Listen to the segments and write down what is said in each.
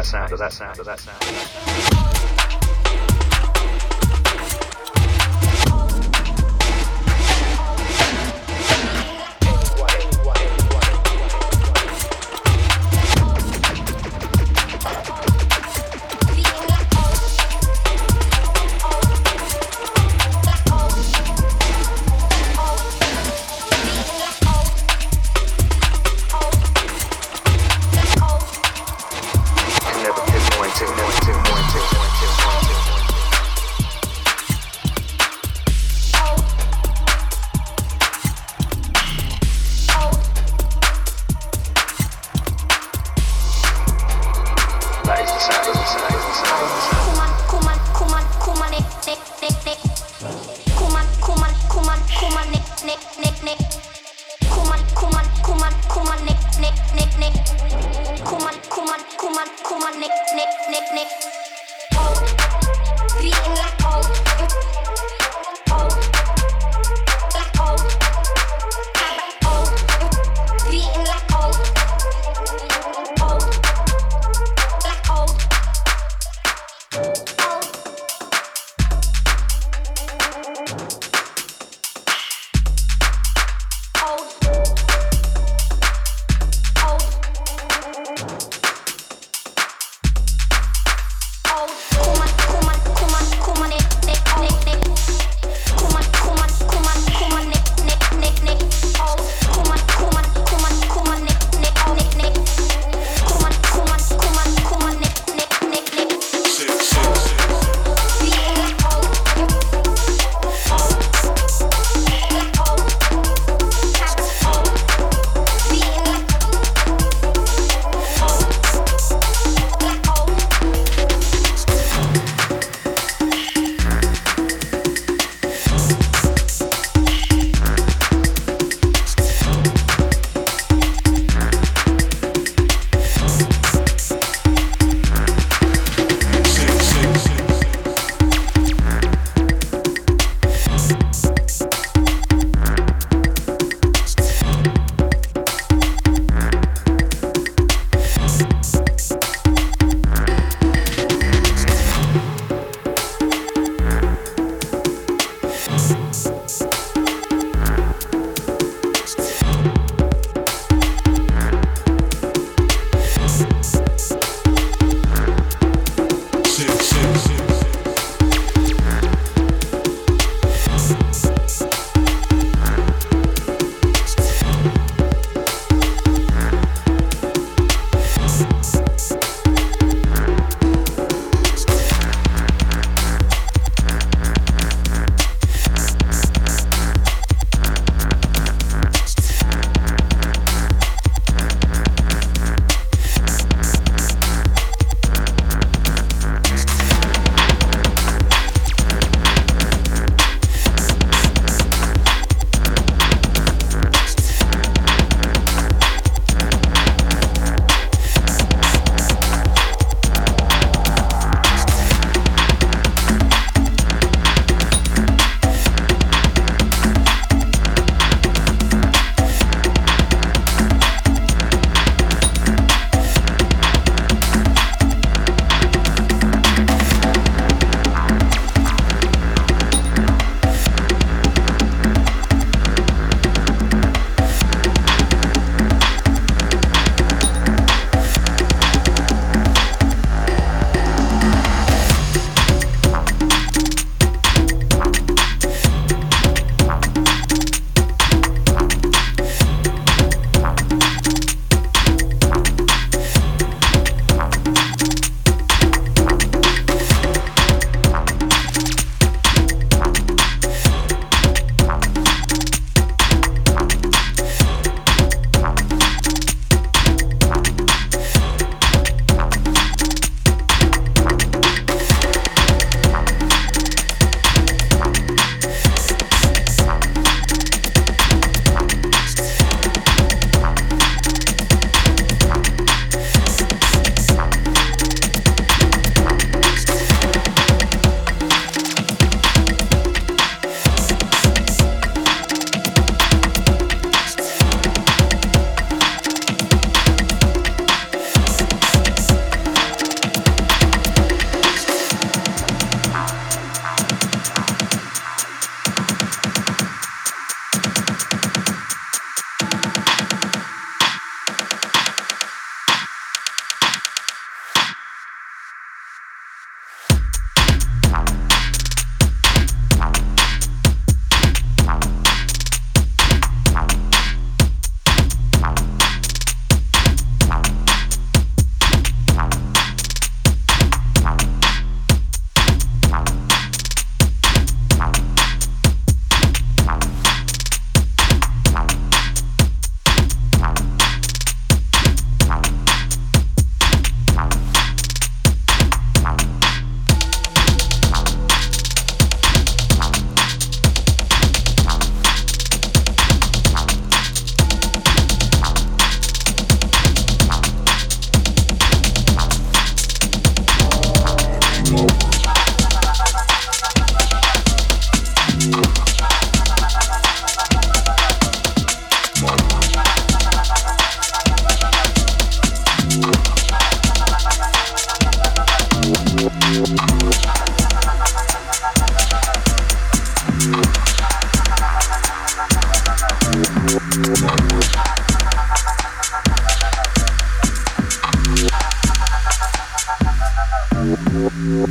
sound, of that sound, of that sound, of that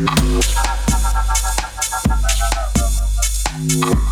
Thank you.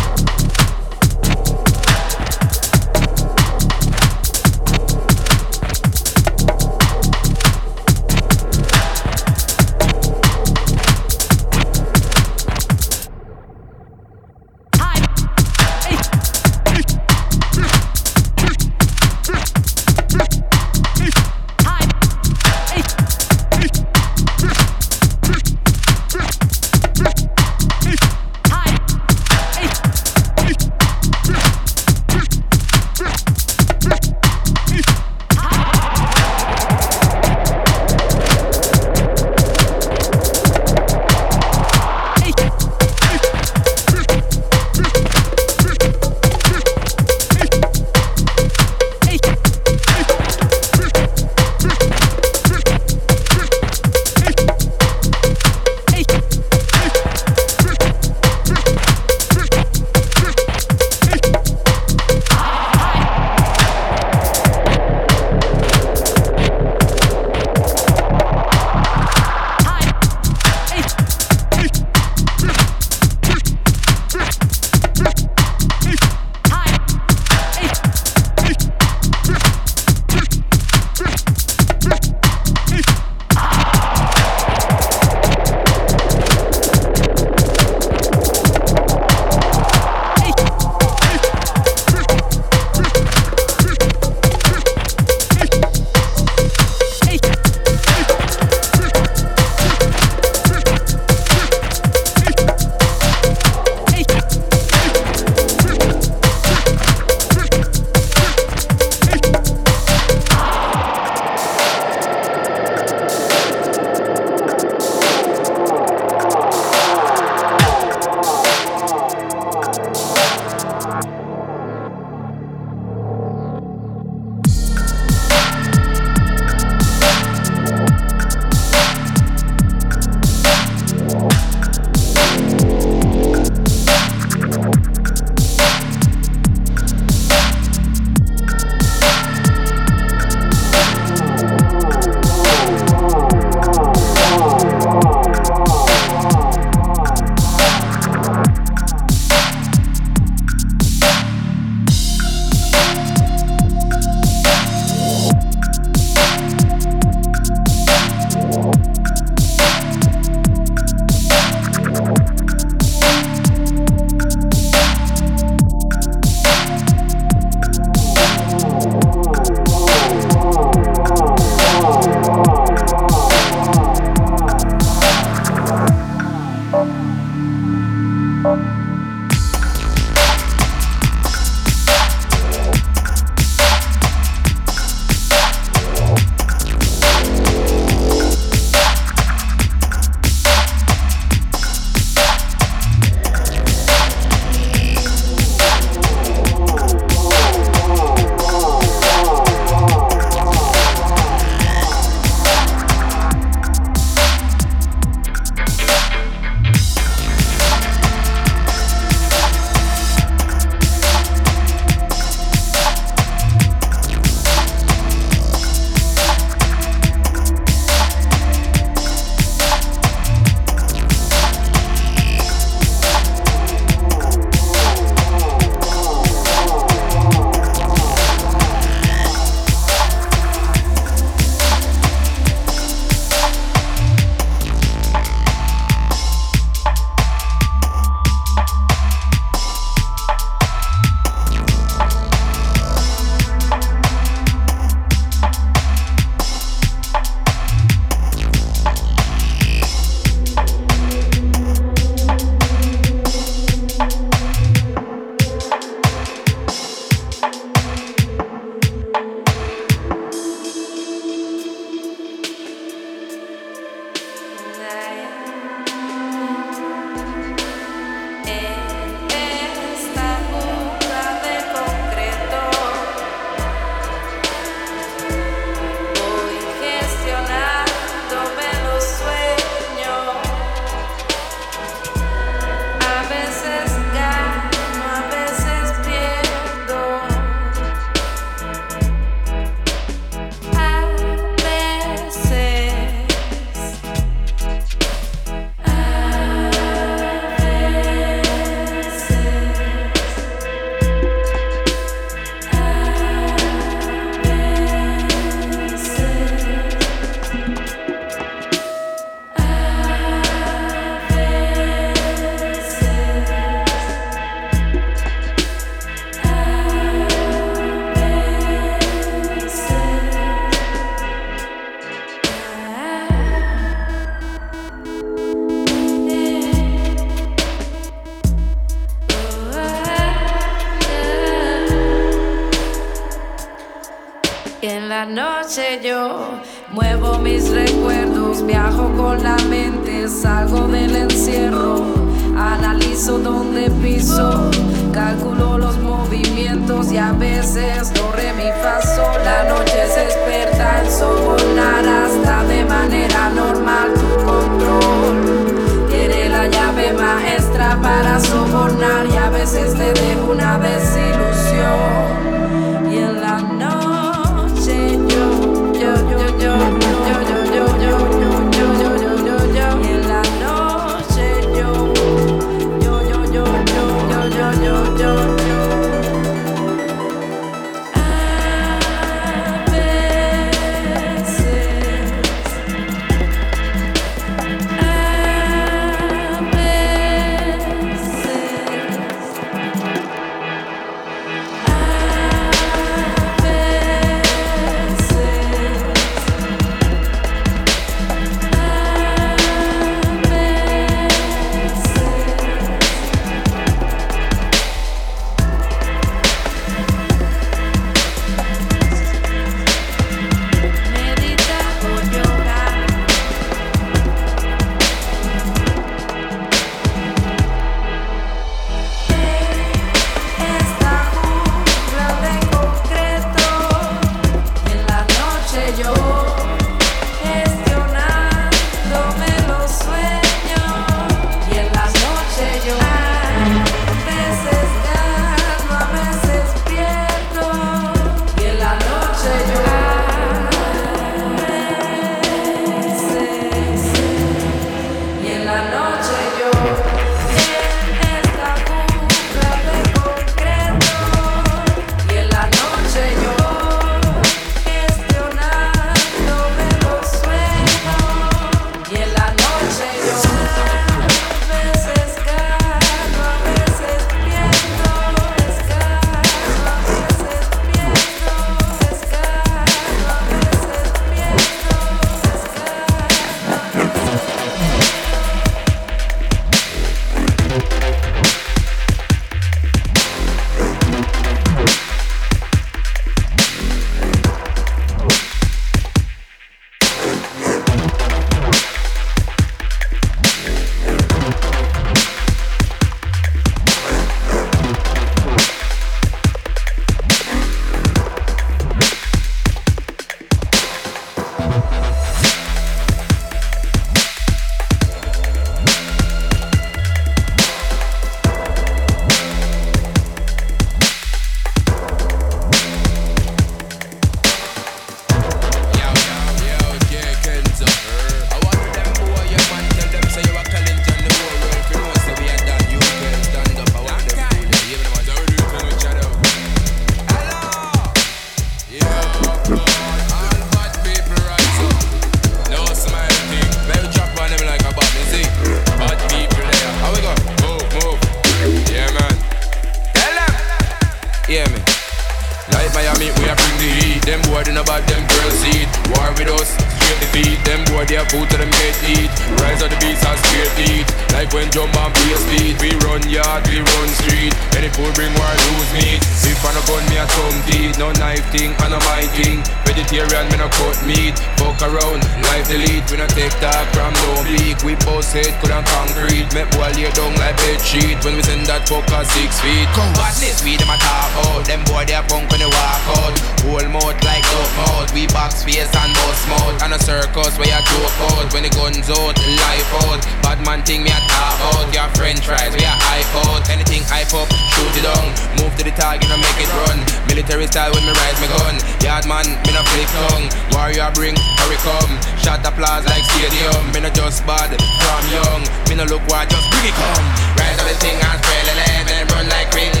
from young. Me no look why, just bring it come. Rise up the thing and spread the and run like crazy.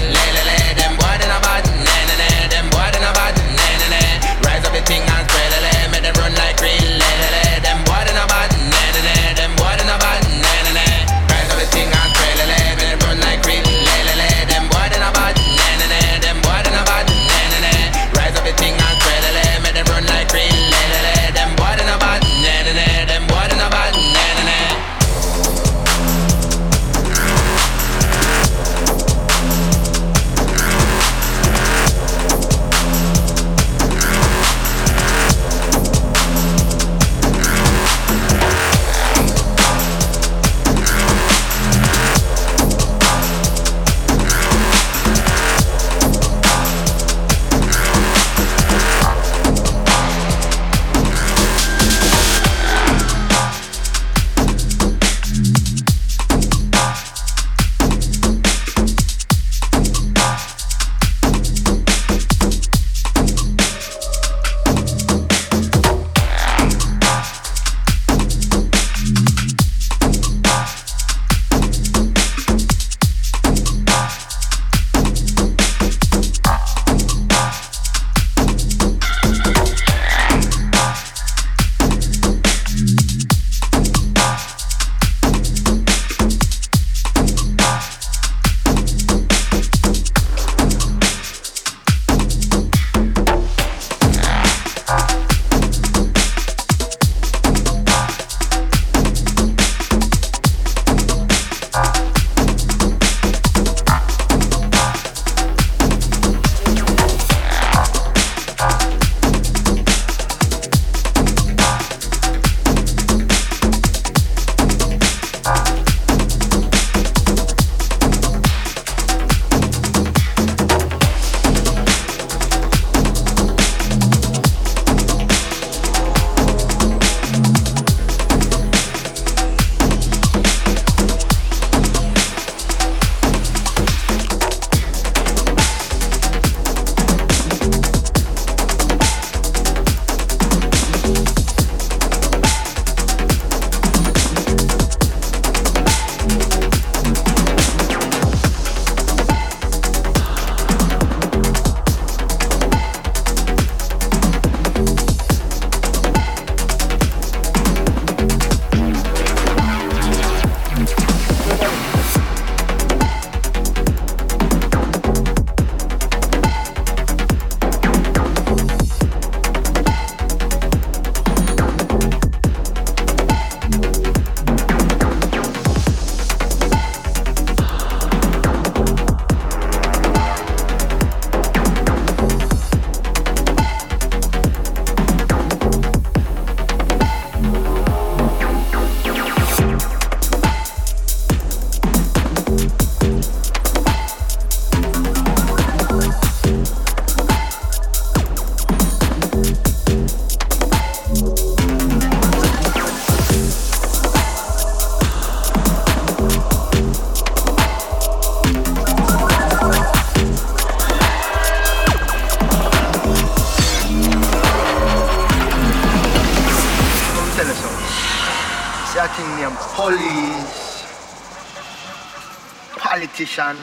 Politician.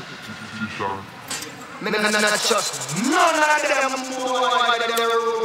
Me me not trust none of them boy. Them